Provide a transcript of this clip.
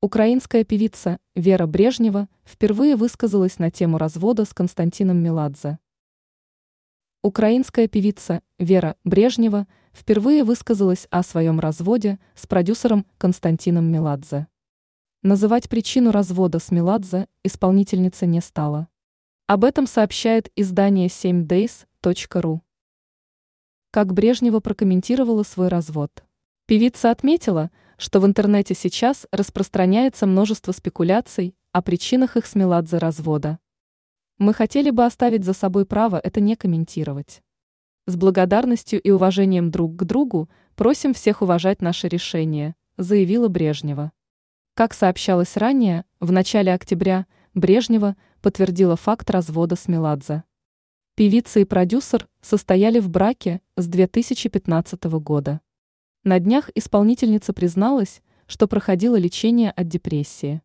Украинская певица Вера Брежнева впервые высказалась на тему развода с Константином Меладзе. Украинская певица Вера Брежнева впервые высказалась о своем разводе с продюсером Константином Меладзе. Называть причину развода с Меладзе исполнительница не стала. Об этом сообщает издание 7days.ru. Как Брежнева прокомментировала свой развод. Певица отметила, что в интернете сейчас распространяется множество спекуляций о причинах их с развода. Мы хотели бы оставить за собой право это не комментировать. С благодарностью и уважением друг к другу просим всех уважать наше решение, заявила Брежнева. Как сообщалось ранее, в начале октября Брежнева подтвердила факт развода с Меладзе. Певица и продюсер состояли в браке с 2015 года. На днях исполнительница призналась, что проходила лечение от депрессии.